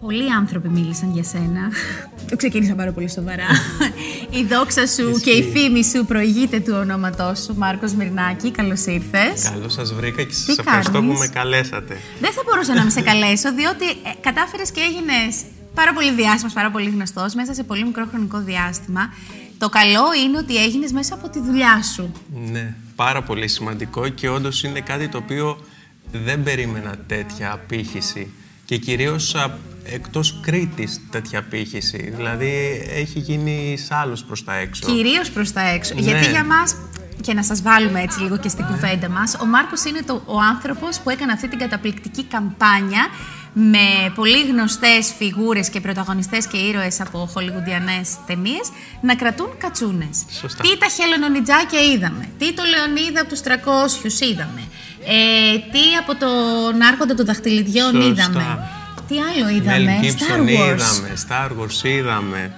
Πολλοί άνθρωποι μίλησαν για σένα. Το ξεκίνησα πάρα πολύ σοβαρά. η δόξα σου και η φήμη σου προηγείται του ονόματός σου, Μάρκος Μυρνάκη. Καλώς ήρθες. Καλώς σας βρήκα και σας ευχαριστώ που με καλέσατε. Δεν θα μπορούσα να με σε καλέσω, διότι ε, κατάφερες και έγινες πάρα πολύ διάσημος, πάρα πολύ γνωστός μέσα σε πολύ μικρό χρονικό διάστημα. Το καλό είναι ότι έγινες μέσα από τη δουλειά σου. Ναι, πάρα πολύ σημαντικό και όντως είναι κάτι το οποίο δεν περίμενα τέτοια απήχηση και κυρίως εκτός Κρήτης τέτοια απήχηση. Δηλαδή έχει γίνει σ' άλλους προς τα έξω. Κυρίως προς τα έξω. Ναι. Γιατί για μας, και να σας βάλουμε έτσι λίγο και στην ναι. κουβέντα μας, ο Μάρκος είναι το, ο άνθρωπος που έκανε αυτή την καταπληκτική καμπάνια με πολύ γνωστές φιγούρες και πρωταγωνιστές και ήρωες από χολιγουντιανές ταινίες να κρατούν κατσούνες. Σωστά. Τι τα χελονονιτζάκια είδαμε, τι το Λεωνίδα από τους 300 είδαμε, ε, τι από τον Άρχοντα των Δαχτυλιδιών Σωστά. είδαμε. Τι άλλο είδαμε, Mel Star Gibson Wars. είδαμε, Star Wars είδαμε.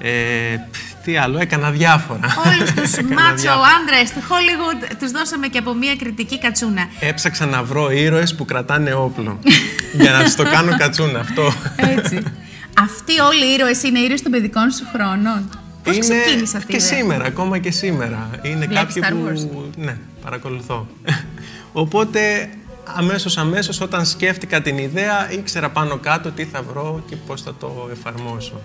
Ε, τι άλλο, έκανα διάφορα. Όλους τους Έκανα μάτσο διάφορα. άντρες του Hollywood τους δώσαμε και από μια κριτική κατσούνα. Έψαξα να βρω ήρωες που κρατάνε όπλο. για να τους το κάνω κατσούνα αυτό. Έτσι. Αυτοί όλοι οι ήρωες είναι ήρωες των παιδικών σου χρόνων; Πώς είναι ξεκίνησε αυτή η και ιδέα; σήμερα, ακόμα και σήμερα. Είναι Βλέπεις κάποιοι Star που... Ναι, παρακολουθώ. Οπότε αμέσως αμέσως όταν σκέφτηκα την ιδέα ήξερα πάνω κάτω τι θα βρω και πώς θα το εφαρμόσω.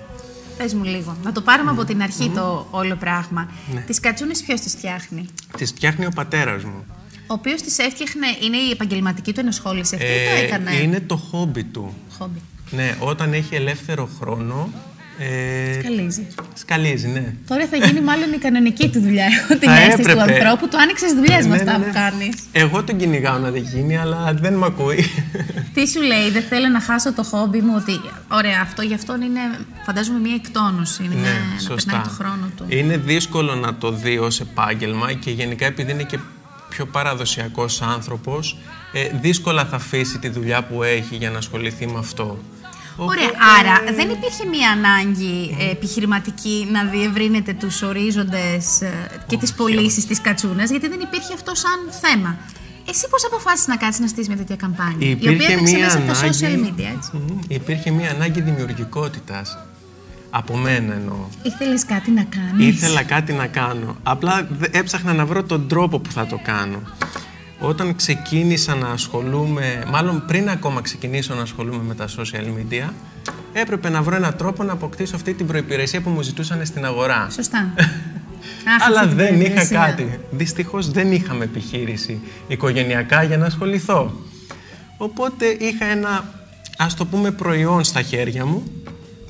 Πες μου λίγο. Να το πάρουμε από την αρχή το όλο πράγμα. Ναι. Τις κατσούνες ποιος τις φτιάχνει; Τις φτιάχνει ο πατέρας μου. Ο οποίος τις έφτιαχνε, είναι η επαγγελματική του ενασχόληση αυτή ή το Ε, έκανε; είναι το χόμπι του. χόμπι. Ναι, όταν έχει ελεύθερο χρόνο. Ε, Σκαλίζει. σκαλίζει, ναι. Τώρα θα γίνει μάλλον η κανονική του δουλειά. Έχω την Θα αίσθηση του έπρεπε. ανθρώπου. Του άνοιξες δουλειές με Ναι, αυτά ναι, ναι. που κάνεις. Εγώ τον κυνηγάω να δεν γίνει, αλλά δεν με ακούει. Τι σου λέει, Δεν θέλω να χάσω το χόμπι μου. Ότι ωραία, αυτό για αυτόν είναι φαντάζομαι μια εκτόνωση. Είναι μια, Ναι, να περνάει το χρόνο του. Είναι δύσκολο να το δει ως επάγγελμα και γενικά επειδή είναι και πιο παραδοσιακός άνθρωπος, ε, δύσκολα θα αφήσει τη δουλειά που έχει για να ασχοληθεί με αυτό. Ωραία, Οπότε- άρα δεν υπήρχε μια ανάγκη ε, επιχειρηματική να διευρύνετε τους ορίζοντες ε, και τις πωλήσεις της κατσούνας, γιατί δεν υπήρχε αυτό σαν θέμα. Εσύ πώς αποφάσισες να κάτσεις να στήσεις μια τέτοια καμπάνια, η οποία Υπήρχε έπαιξε μία μέσα από τα ανάγκη, social media, έτσι; Μμμ, υπήρχε μία ανάγκη δημιουργικότητας. Από μένα εννοώ. Ήθελες κάτι να κάνεις; Ήθελα κάτι να κάνω. Απλά δε- έψαχνα να βρω τον τρόπο που θα το κάνω. Όταν ξεκίνησα να ασχολούμαι, μάλλον πριν ακόμα ξεκινήσω να ασχολούμαι με τα social media, έπρεπε να βρω έναν τρόπο να αποκτήσω αυτή την προϋπηρεσία που μου ζητούσαν στην αγορά. Σωστά. Αχ, Αλλά αυτή την δεν είχα προϋπηρεσία. κάτι. Δυστυχώς δεν είχαμε επιχείρηση οικογενειακά για να ασχοληθώ. Οπότε είχα ένα, ας το πούμε, προϊόν στα χέρια μου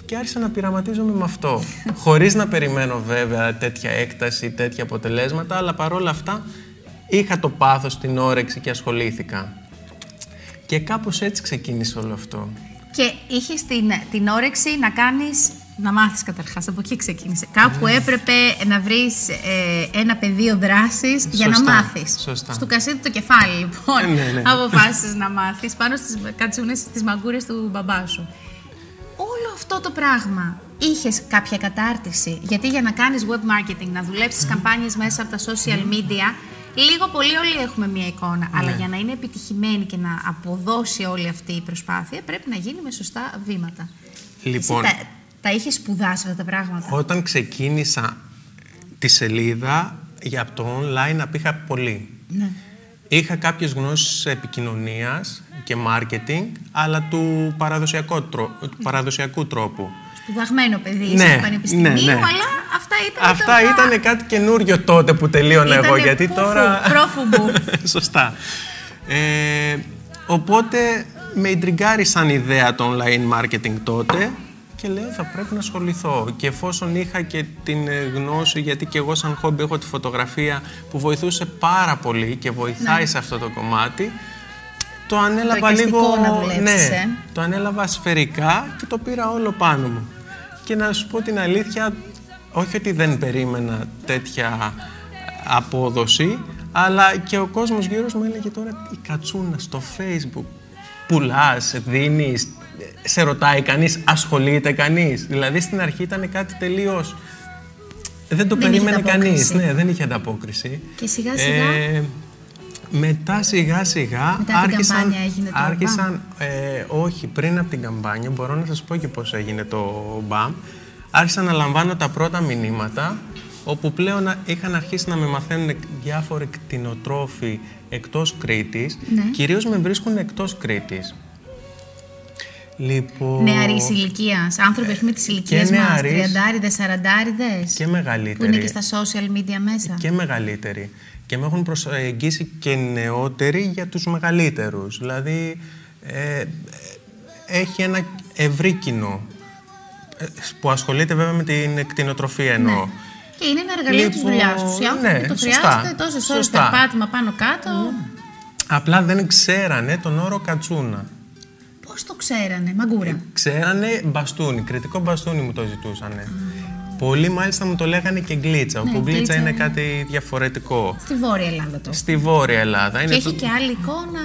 και άρχισα να πειραματίζομαι με αυτό. Χωρίς να περιμένω βέβαια τέτοια έκταση, τέτοια αποτελέσματα, αλλά παρόλα αυτά είχα το πάθος, την όρεξη και ασχολήθηκα. Και κάπως έτσι ξεκίνησε όλο αυτό. Και είχες την, την όρεξη να κάνεις. Να μάθεις καταρχάς, από εκεί ξεκίνησε. Κάπου Ναι. έπρεπε να βρεις ε, ένα πεδίο δράσης για να Σωστά, μάθεις. σωστά. Στο κασίδι το κεφάλι, λοιπόν. Ε, ναι, ναι. Αποφάσισες να μάθεις πάνω στις κατσούνες, στις μαγκούρες του μπαμπά σου. Όλο αυτό το πράγμα είχες κάποια κατάρτιση; Γιατί για να κάνεις web marketing, να δουλέψεις καμπάνιες μέσα από τα social media, λίγο πολύ όλοι έχουμε μία εικόνα. Ναι. Αλλά για να είναι επιτυχημένη και να αποδώσει όλη αυτή η προσπάθεια, πρέπει να γίνει με σωστά βήματα. Λοιπόν, Εσύ τα, τα είχες σπουδάσει αυτά τα πράγματα; Όταν ξεκίνησα τη σελίδα για το online απήχα πολύ. Ναι. Είχα κάποιες γνώσεις επικοινωνίας και marketing, αλλά του παραδοσιακού, τρό- του παραδοσιακού τρόπου. Σπουδαγμένο παιδί, Ναι, ναι, πανεπιστημίου, ναι, ναι. αλλά αυτά ήταν. Αυτά τα- ήταν κάτι καινούριο τότε που τελείωνα εγώ, Ήτανε γιατί πούφου, τώρα... πρόφουμπου. Σωστά. Ε, οπότε με ιντριγκάρει σαν ιδέα το online marketing τότε και λέω θα πρέπει να ασχοληθώ. Και εφόσον είχα και την ε, γνώση, γιατί και εγώ σαν χόμπι έχω τη φωτογραφία που βοηθούσε πάρα πολύ και βοηθάει Ναι. σε αυτό το κομμάτι, το ανέλαβα Το εικαστικό λίγο... να δουλέψεις, ναι, ε. το ανέλαβα σφαιρικά και το πήρα όλο πάνω μου. Και να σου πω την αλήθεια, όχι ότι δεν περίμενα τέτοια απόδοση, αλλά και ο κόσμος γύρω μου έλεγε τώρα η κατσούνα στο facebook, πουλάς, δίνεις, σε ρωτάει κανείς, ασχολείται κανείς. Δηλαδή στην αρχή ήταν κάτι τελείως... Δεν το Δεν είχε περίμενε κανείς, ανταπόκριση. ναι, δεν είχε ανταπόκριση. Και σιγά σιγά. Ε, Μετά σιγά σιγά Μετά την άρχισαν, καμπάνια έγινε το άρχισαν ε, όχι πριν από την καμπάνια, μπορώ να σας πω και πώς έγινε το BAM. Άρχισαν να λαμβάνω τα πρώτα μηνύματα, όπου πλέον είχαν αρχίσει να με μαθαίνουν διάφοροι κτηνοτρόφοι εκτός Κρήτης, Ναι. κυρίως με βρίσκουν εκτός Κρήτης. Λοιπόν, Νεαρή ηλικία. Άνθρωποι, ας πούμε, της ηλικίας μας. νεαρής. Τριαντάριδες, σαραντάριδες. και μεγαλύτεροι. Που είναι και στα social media μέσα. και μεγαλύτεροι. Και με έχουν προσεγγίσει και νεότεροι για τους μεγαλύτερους. Δηλαδή, ε, ε, έχει ένα ευρύ κοινό ε, που ασχολείται βέβαια με την εκτινοτροφία εννοώ. Ναι. Και είναι ένα εργαλείο της Λοιπόν, δουλειάς τους. Οι άνθρωποι ναι, το σωστά. χρειάζονται τόσες ώρες Σωστά. περπάτημα πάνω κάτω. Απλά δεν ξέρανε τον όρο κατσούνα. Πώς το ξέρανε, μαγκούρα; Ξέρανε μπαστούνι, κριτικό μπαστούνι μου το ζητούσανε. Πολλοί μάλιστα μου το λέγανε και γκλίτσα, όπου γκλίτσα γκλίτσα είναι είναι. κάτι διαφορετικό. Στη Βόρεια Ελλάδα το. Στη Βόρεια Ελλάδα. Και είναι έχει το- και άλλη εικόνα,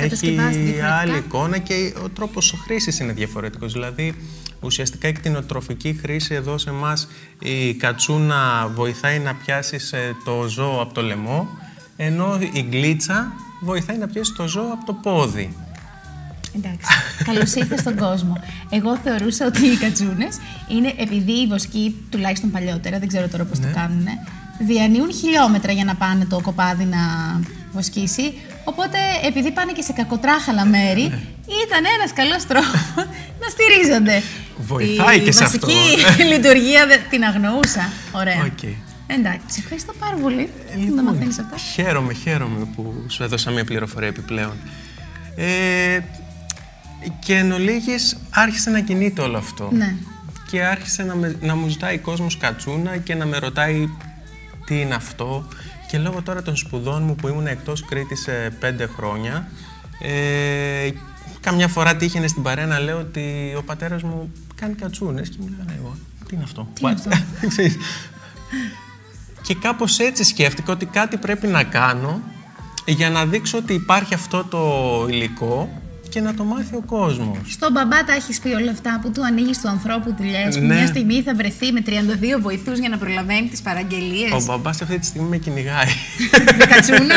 κατασκευάζεται Έχει διαφορετικά; άλλη εικόνα και ο τρόπος χρήσης είναι διαφορετικός. Δηλαδή, ουσιαστικά η κτηνοτροφική χρήση εδώ σε εμάς η κατσούνα βοηθάει να πιάσεις ε, το ζώο από το λαιμό, ενώ η γκλίτσα βοηθάει να πιάσεις το ζώο από το πόδι. Εντάξει. Καλώς ήρθες στον κόσμο. Εγώ θεωρούσα ότι οι κατσούνε είναι επειδή οι βοσκοί, τουλάχιστον παλιότερα, δεν ξέρω τώρα πώς Ναι. το κάνουν, διανύουν χιλιόμετρα για να πάνε το κοπάδι να βοσκήσει. Οπότε, επειδή πάνε και σε κακοτράχαλα μέρη, Ναι. ήταν ένας καλός τρόπος να στηρίζονται. Βοηθάει Τη και σε αυτό. βασική λειτουργία δεν- την αγνοούσα. Ωραία. Οκ. Εντάξει, σε ευχαριστώ πάρα πολύ που να Λοιπόν, μαθαίνεις αυτά. Χαίρομαι, χαίρομαι που σου έδωσα μια πληροφορία επιπλέον. Ε, και εν ολίγοις άρχισε να κινείται όλο αυτό. Ναι. Και άρχισε να, με- να μου ζητάει κόσμος κατσούνα και να με ρωτάει τι είναι αυτό. Και λόγω τώρα των σπουδών μου που ήμουν εκτός Κρήτης σε πέντε χρόνια, ε, καμιά φορά τύχαινε στην παρέα να λέω ότι ο πατέρας μου κάνει κατσούνες και μου λέγανε εγώ, τι είναι αυτό; Τι είναι What?» Ξέρεις. Και κάπως έτσι σκέφτηκα ότι κάτι πρέπει να κάνω για να δείξω ότι υπάρχει αυτό το υλικό και να το μάθει ο κόσμος. Στον μπαμπά τα έχεις πει όλα αυτά που του ανοίγεις του ανθρώπου δουλειέ. Που Ναι. μια στιγμή θα βρεθεί με 32 βοηθούς για να προλαβαίνει τις παραγγελίες. Ο μπαμπάς αυτή τη στιγμή με κυνηγάει. Με κατσούνα.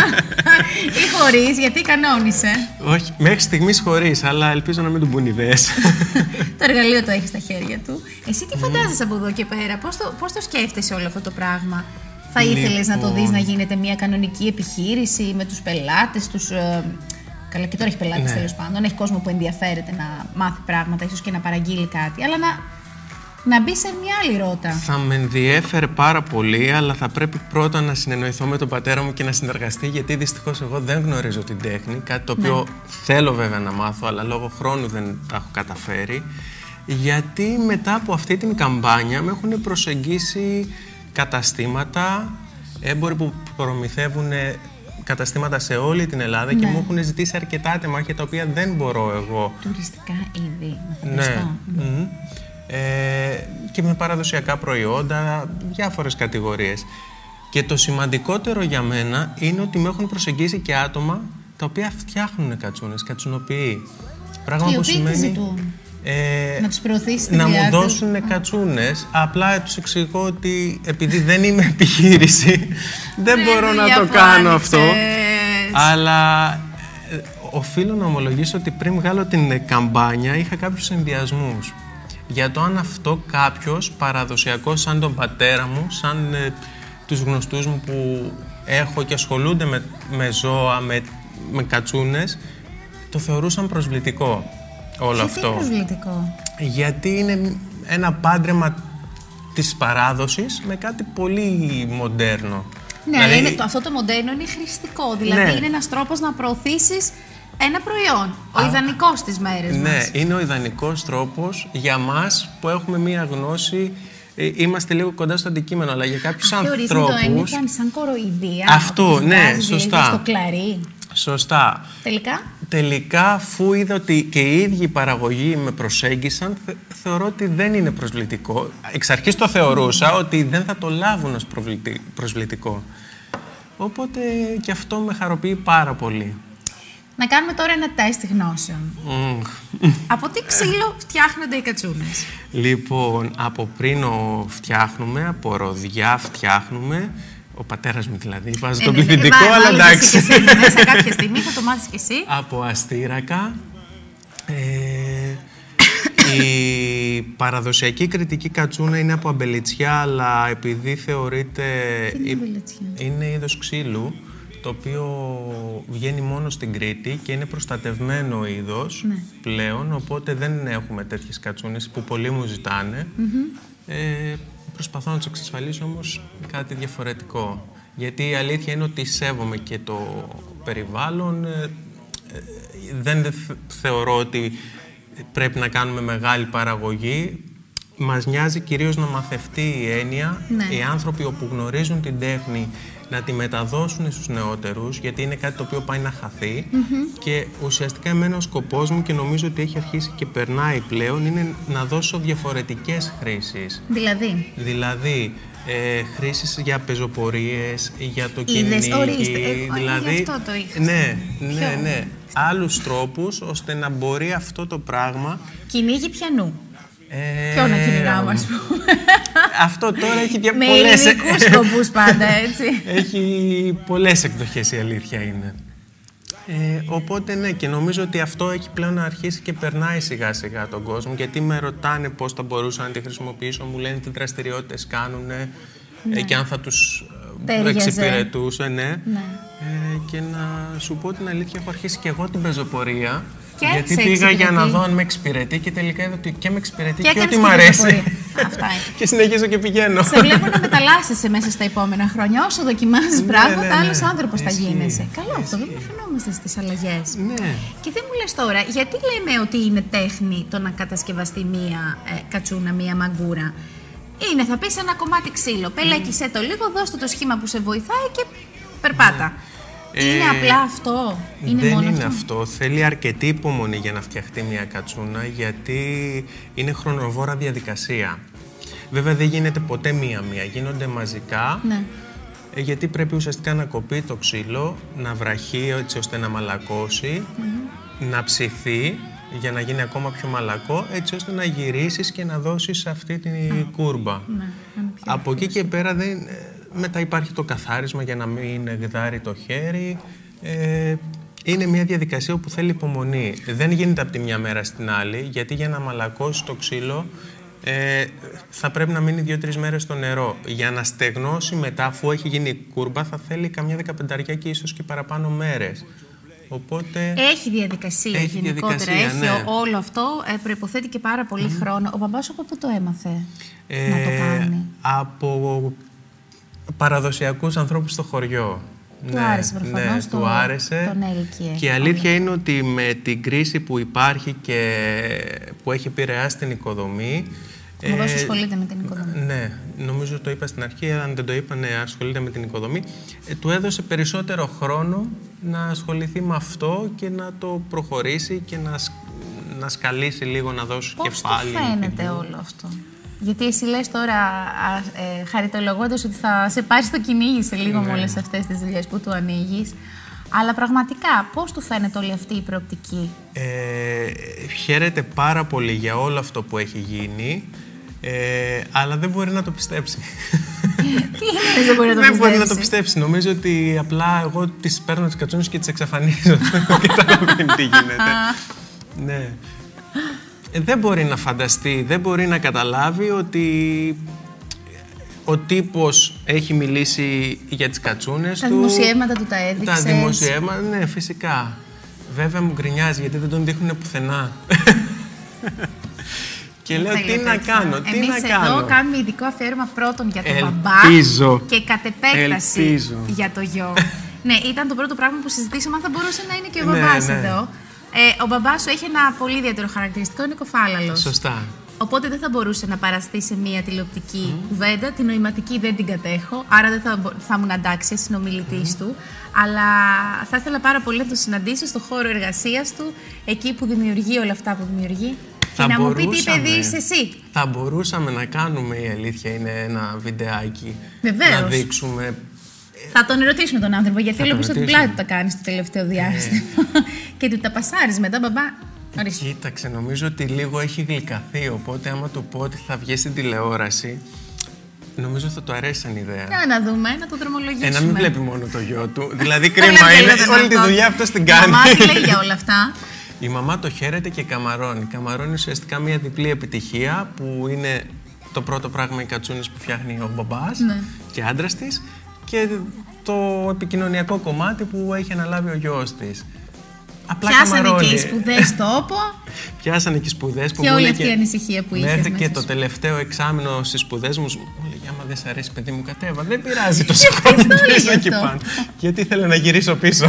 ή χωρίς, γιατί κανόνισε. Όχι, μέχρι στιγμής χωρίς, αλλά ελπίζω να μην του μπουν ιδέες. το εργαλείο το έχεις στα χέρια του. Εσύ τι φαντάζεσαι από εδώ και πέρα, πώς το, πώς το σκέφτεσαι όλο αυτό το πράγμα; Θα ήθελες να το δεις Λοιπόν. να γίνεται μια κανονική επιχείρηση με τους πελάτες, τους. Καλά, και τώρα έχει πελάτες Ναι. τέλος πάντων. Έχει κόσμο που ενδιαφέρεται να μάθει πράγματα, ίσως και να παραγγείλει κάτι. Αλλά να, να μπει σε μια άλλη ρότα. θα με ενδιέφερε πάρα πολύ, αλλά θα πρέπει πρώτα να συνεννοηθώ με τον πατέρα μου και να συνεργαστεί, γιατί δυστυχώς εγώ δεν γνωρίζω την τέχνη, κάτι το οποίο θέλω βέβαια να μάθω, αλλά λόγω χρόνου δεν τα έχω καταφέρει. Γιατί μετά από αυτή την καμπάνια με έχουν προσεγγίσει καταστήματα, έμποροι που προμηθεύουν καταστήματα σε όλη την Ελλάδα και Ναι. μου έχουν ζητήσει αρκετά τεμάχια τα οποία δεν μπορώ εγώ Τουριστικά είδη, να ναι. φανταστώ. Μμμ. Ε, και με παραδοσιακά προϊόντα, διάφορες κατηγορίες. Και το σημαντικότερο για μένα είναι ότι με έχουν προσεγγίσει και άτομα τα οποία φτιάχνουν κατσούνες, κατσουνοποιοί. Πράγμα Οι που οποίοι τι σημαίνει... ζητούν; Ε, Να τους προωθήσεις τη να μου δουλειά τους. δώσουν κατσούνες, απλά τους εξηγώ ότι επειδή δεν είμαι επιχείρηση, δεν μπορώ να το κάνω αυτό. Αλλά ε, οφείλω να ομολογήσω ότι πριν βγάλω την ε, καμπάνια είχα κάποιους ενδιασμούς. Για το αν αυτό κάποιος παραδοσιακός σαν τον πατέρα μου, σαν ε, τους γνωστούς μου που έχω και ασχολούνται με, με ζώα, με, με κατσούνες, το θεωρούσαν προσβλητικό όλο Γιατί αυτό. είναι προσβλητικό. Γιατί είναι ένα πάντρεμα της παράδοσης με κάτι πολύ μοντέρνο. Ναι, αλλά Δηλαδή, είναι, το, αυτό το μοντέρνο είναι χρηστικό. Δηλαδή Ναι. είναι ένας τρόπος να προωθήσεις ένα προϊόν. Ο ιδανικός στι μέρε Ναι, μας. είναι ο ιδανικός τρόπος για μας που έχουμε μία γνώση, ε, είμαστε λίγο κοντά στο αντικείμενο, αλλά για κάποιους Θεωρείς να το ανθρώπους... ένιωθαν σαν κοροϊδία. Αυτό, ότι τους ναι, βάζεις λίγο σωστά. Στο κλαρί. Σωστά. Τελικά; Τελικά, αφού είδα ότι και οι ίδιοι οι παραγωγοί με προσέγγισαν, θε- θεωρώ ότι δεν είναι προσβλητικό. Εξ αρχής το θεωρούσα ότι δεν θα το λάβουν ως προβλητι- προσβλητικό. Οπότε και αυτό με χαροποιεί πάρα πολύ. Να κάνουμε τώρα ένα τεστ γνώσεων. Μμμ. Από τι ξύλο φτιάχνονται οι κατσούνες. Λοιπόν, από πρίνο φτιάχνουμε, από ροδιά φτιάχνουμε, Ο πατέρας μου δηλαδή. Βάζω το πληθυντικό, αλλά εντάξει. Μέσα κάποια στιγμή θα το μάθεις κι εσύ. Από αστήρακα. Ε, η παραδοσιακή κριτική κατσούνα είναι από αμπελιτσιά, αλλά επειδή θεωρείται... Τι είναι αμπελιτσιά; Είναι είδος ξύλου, το οποίο βγαίνει μόνο στην Κρήτη και είναι προστατευμένο είδος Ναι. πλέον, οπότε δεν έχουμε τέτοιες κατσούνες που πολλοί μου ζητάνε. Ε, προσπαθώ να τους εξασφαλίσω όμως κάτι διαφορετικό. Γιατί η αλήθεια είναι ότι σέβομαι και το περιβάλλον, ε, ε, δεν θε- θεωρώ ότι πρέπει να κάνουμε μεγάλη παραγωγή. Μας νοιάζει κυρίως να μαθευτεί η έννοια, Ναι. οι άνθρωποι όπου γνωρίζουν την τέχνη να τη μεταδώσουν στους νεότερους, γιατί είναι κάτι το οποίο πάει να χαθει και ουσιαστικά εμένα ο σκοπός μου και νομίζω ότι έχει αρχίσει και περνάει πλέον είναι να δώσω διαφορετικές χρήσεις. Δηλαδή, Δηλαδή, ε, χρήσεις για πεζοπορίες, για το Είδες, κυνήγι. ορίστε, ε, ε, δηλαδή, γι' αυτό το είχα Ναι, στην- ναι, Ποιο; ναι. Άλλους τρόπους ώστε να μπορεί αυτό το πράγμα... κυνήγι πιανού. Ε, Ποιο να κυνηγάμε, ας πούμε. Αυτό τώρα έχει δια... Με πολλές... ελληνικούς σκοπούς πάντα, έτσι. έχει πολλές εκδοχές η αλήθεια είναι. Ε, οπότε ναι, και νομίζω ότι αυτό έχει πλέον να αρχίσει και περνάει σιγά σιγά τον κόσμο. Γιατί με ρωτάνε πώς θα μπορούσα να τη χρησιμοποιήσω, μου λένε τι δραστηριότητες κάνουν ε, και αν θα τους ε, Τέριαζε. εξυπηρετούσε, ναι. Ναι. Ε, και να σου πω την αλήθεια, έχω αρχίσει και εγώ την πεζοπορία. Και γιατί σε πήγα για να εξυπηρετεί. δω αν με εξυπηρετεί και τελικά είδα ότι και με εξυπηρετεί Και και, έκανες ότι και μ' αρέσει. πεζοπορία. Αυτά είναι. και συνεχίζω και πηγαίνω. Σε βλέπω να μεταλλάσσεσαι μέσα στα επόμενα χρόνια. Όσο δοκιμάζεις Ναι, πράγματα, ναι, ναι. άλλος άνθρωπος θα Ισχύει. γίνεσαι. Καλό αυτό, δεν προφανόμαστε στις αλλαγές. ναι. Και δεν μου λες τώρα, γιατί λέμε ότι είναι τέχνη το να κατασκευαστεί μία ε, κατσούνα, μία μαγκούρα; Είναι, θα πεις ένα κομμάτι ξύλο. Πελέκισε το λίγο, δώσ' του το σχήμα που σε βοηθάει και περπάτα. Είναι Ε, απλά αυτό; Είναι δεν μόνο είναι αυτό; αυτό. Θέλει αρκετή υπομονή για να φτιαχτεί μια κατσούνα, γιατί είναι χρονοβόρα διαδικασία. Βέβαια δεν γίνεται ποτέ μία-μία, γίνονται μαζικά, Ναι. ε, γιατί πρέπει ουσιαστικά να κοπεί το ξύλο, να βραχεί έτσι ώστε να μαλακωσει να ψηθεί για να γίνει ακόμα πιο μαλακό, έτσι ώστε να γυρίσεις και να δώσεις αυτή την κούρμπα. Ναι, να είναι πιο Από εκεί και πέρα δεν, ε, μετά υπάρχει το καθάρισμα για να μην γδάρει το χέρι. Ε, είναι μια διαδικασία που θέλει υπομονή. Δεν γίνεται από τη μια μέρα στην άλλη, γιατί για να μαλακώσει το ξύλο ε, θα πρέπει να μείνει δύο-τρεις μέρες στο νερό. Για να στεγνώσει μετά, αφού έχει γίνει η κούρμπα, θα θέλει καμιά δεκαπενταριά και ίσως και παραπάνω μέρες. Οπότε... Έχει διαδικασία Έχει γενικότερα. διαδικασία, Έχει ναι. ο- όλο αυτό ε, προποθέτει και πάρα πολύ χρόνο. Ο μπαμπάς σου από πού το έμαθε Ε, να το κάνει; Από παραδοσιακούς ανθρώπους στο χωριό. Του άρεσε προφανώς ναι, το- του άρεσε. τον έλκυε. Και η αλήθεια είναι ότι με την κρίση που υπάρχει και που έχει επηρεάσει την οικοδομή... Ο μπαμπάς σου ασχολείται με την οικοδομή. Ναι, νομίζω το είπα στην αρχή, αν δεν το είπα, ναι, ασχολείται με την οικοδομή. Ε, του έδωσε περισσότερο χρόνο να ασχοληθεί με αυτό και να το προχωρήσει και να, σκ- να σκαλίσει λίγο, να δώσει Πώς κεφάλι. του φαίνεται και- όλο αυτό; Γιατί εσύ λες τώρα, α, ε, χαριτολογώντας ότι θα σε πάρει στο κυνήγι σε λίγο Ναι. με όλες αυτές τις δουλειές που του ανοίγεις. Αλλά πραγματικά, πώς του φαίνεται όλη αυτή η προοπτική; Ε, χαίρεται πάρα πολύ για όλο αυτό που έχει γίνει, ε, αλλά δεν μπορεί να το πιστέψει. Τι είναι, δεν μπορεί να το δεν μπορεί να το πιστέψει; πιστέψει. Νομίζω ότι απλά εγώ τις παίρνω τις κατσούνες και τις εξαφανίζω. Καταλαβαίνει τι γίνεται. ναι. Ε, δεν μπορεί να φανταστεί, δεν μπορεί να καταλάβει ότι ο τύπος έχει μιλήσει για τις κατσούνες Τα του. δημοσιεύματα του τα Τα έδειξες. δημοσιεύματα, ναι, φυσικά. Βέβαια μου γκρινιάζει γιατί δεν τον δείχνουν πουθενά. και λέω τι Θέλετε να τέτοια. κάνω, τι Εμείς να εδώ κάνω; κάνουμε ειδικό αφιέρωμα πρώτον για τον Ελπίζω. μπαμπά και κατ' επέκταση Ελπίζω. για το γιο. ναι, ήταν το πρώτο πράγμα που συζητήσαμε αν θα μπορούσε να είναι και ο Ναι, μπαμπάς ναι. εδώ. Ε, ο μπαμπάς σου έχει ένα πολύ ιδιαίτερο χαρακτηριστικό, είναι κοφάλαλος. Σωστά. Οπότε δεν θα μπορούσε να παραστεί σε μία τηλεοπτική κουβέντα. Την νοηματική δεν την κατέχω, άρα δεν θα, μπο- θα ήμουν αντάξια συνομιλητής του. Αλλά θα ήθελα πάρα πολύ να το συναντήσω στο χώρο εργασίας του, εκεί που δημιουργεί όλα αυτά που δημιουργεί. Θα και να μου πει τι μπορούσαμε. παιδί είσαι εσύ. Θα μπορούσαμε να κάνουμε, η αλήθεια είναι ένα βιντεάκι. Βεβαίως. Να δείξουμε. Θα τον ρωτήσουμε τον άνθρωπο, γιατί Θα όλο τον πίσω την ρωτήσουμε. πλάτη τα κάνεις στο τελευταίο διάστημα. και του τα πασάρεις μετά, μπαμπά. Ορίστε. Κοίταξε, νομίζω ότι λίγο έχει γλυκαθεί, οπότε άμα του πω ότι θα βγει στην τηλεόραση, Νομίζω θα του αρέσει σαν ιδέα. Να, να δούμε, να το δρομολογήσουμε. Ε, να μην βλέπει μόνο το γιο του. δηλαδή, κρίμα είναι. Όλη τη δουλειά αυτός την κάνει. Η μαμά τι λέει για όλα αυτά. Η μαμά το χαίρεται και καμαρώνει. Καμαρώνει ουσιαστικά μια διπλή επιτυχία που είναι το πρώτο πράγμα οι κατσούνε που φτιάχνει ο μπαμπάς ναι. και άντρας της και το επικοινωνιακό κομμάτι που έχει αναλάβει ο γιος της. Απλά Πιάσανε και οι σπουδές τόπο. Πιάσανε και οι σπουδές που Και όλη αυτή η ανησυχία που είχες. Μέχρι και το τελευταίο εξάμεινο στις σπουδές μου, μου λέει: Άμα δεν σε αρέσει, παιδί μου, κατέβα. Δεν πειράζει το σηκώνει εκεί πάνω. Γιατί ήθελε να γυρίσω πίσω.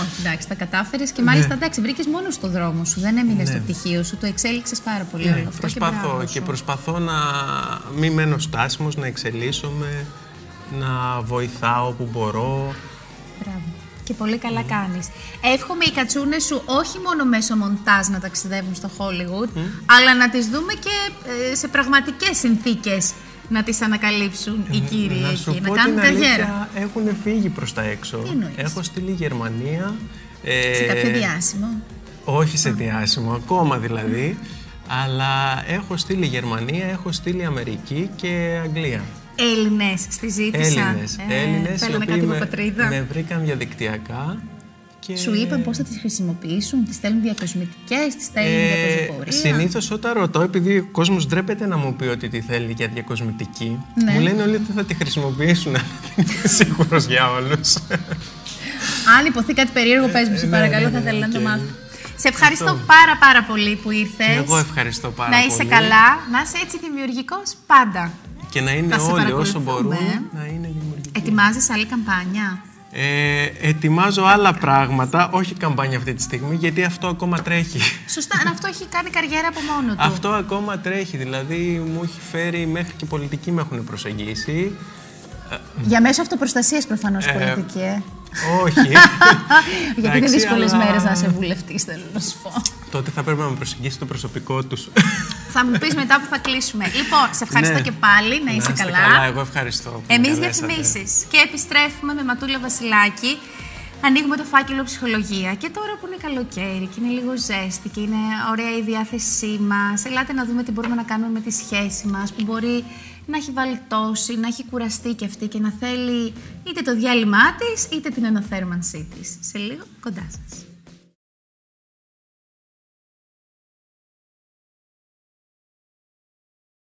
Όχι, εντάξει, τα κατάφερες και μάλιστα ναι. εντάξει, βρήκες μόνος στο δρόμο σου. Δεν έμεινες ναι. στο πτυχίο σου, το εξέλιξες πάρα πολύ. Ναι, προσπαθώ και, και προσπαθώ να μην μένω στάσιμος, να εξελίσσομαι, να βοηθάω όπου μπορώ. Μπράβο και πολύ καλά mm. κάνεις. Εύχομαι οι κατσούνες σου όχι μόνο μέσω μοντάζ να ταξιδεύουν στο Hollywood, αλλά να τις δούμε και ε, σε πραγματικές συνθήκες να τις ανακαλύψουν οι κύριοι να εκεί, να κάνουν καριέρα. Έχουν φύγει προς τα έξω. Έχω στείλει Γερμανία. Ε, σε κάποιο διάσημο; Όχι σε διάσημο, ακόμα δηλαδή. Αλλά έχω στείλει Γερμανία, έχω στείλει Αμερική και Αγγλία. Έλληνες στη ζήτησαν. Έλληνες, ε, Έλληνες οι οποίοι με, πατρίδα. με βρήκαν διαδικτυακά. Και... Σου είπαν πώς θα τις χρησιμοποιήσουν, τις στέλνουν διακοσμητικές, τις στέλνουν ε, για πεζοπορία. Συνήθως όταν ρωτώ, επειδή ο κόσμος ντρέπεται να μου πει ότι τη θέλει για διακοσμητική, ναι. μου λένε όλοι ότι θα τη χρησιμοποιήσουν. Αλλά δεν είμαι σίγουρος για όλους. Αν υποθεί κάτι περίεργο, πες μου, σε ναι, παρακαλώ, ναι, θα ήθελα να το μάθω. Σε ευχαριστώ πάρα πάρα πολύ που ήρθες. εγώ ευχαριστώ πάρα πολύ. Να είσαι καλά, να είσαι έτσι δημιουργικός πάντα. Και να είναι όλοι όσο μπορούν να είναι δημιουργικοί. Ετοιμάζεις άλλη καμπάνια; Ε, ετοιμάζω άλλα πράγματα, όχι καμπάνια αυτή τη στιγμή, γιατί αυτό ακόμα τρέχει. Σωστά, αυτό έχει κάνει καριέρα από μόνο του. Αυτό ακόμα τρέχει, δηλαδή μου έχει φέρει μέχρι και πολιτικοί με έχουν προσεγγίσει. Για μέσω αυτοπροστασίας προφανώς ε, πολιτική, ε. Όχι. Γιατί είναι δύσκολες αλλά... μέρες να είσαι βουλευτής, θέλω να σου πω. Τότε θα πρέπει να με προσεγγίσει το προσωπικό τους. θα μου πεις μετά που θα κλείσουμε. Λοιπόν, σε ευχαριστώ ναι. και πάλι. Να είσαι να καλά. καλά. Εγώ ευχαριστώ. Εμείς διαφημίσει. Και επιστρέφουμε με Ματούλα Βασιλάκη. Ανοίγουμε το φάκελο ψυχολογία και τώρα που είναι καλοκαίρι και είναι λίγο ζέστη και είναι ωραία η διάθεσή μας, ελάτε να δούμε τι μπορούμε να κάνουμε με τη σχέση μας που μπορεί να έχει βαλτώσει, να έχει κουραστεί και αυτή και να θέλει είτε το διάλειμμά της είτε την αναθέρμανσή της. Σε λίγο κοντά σας.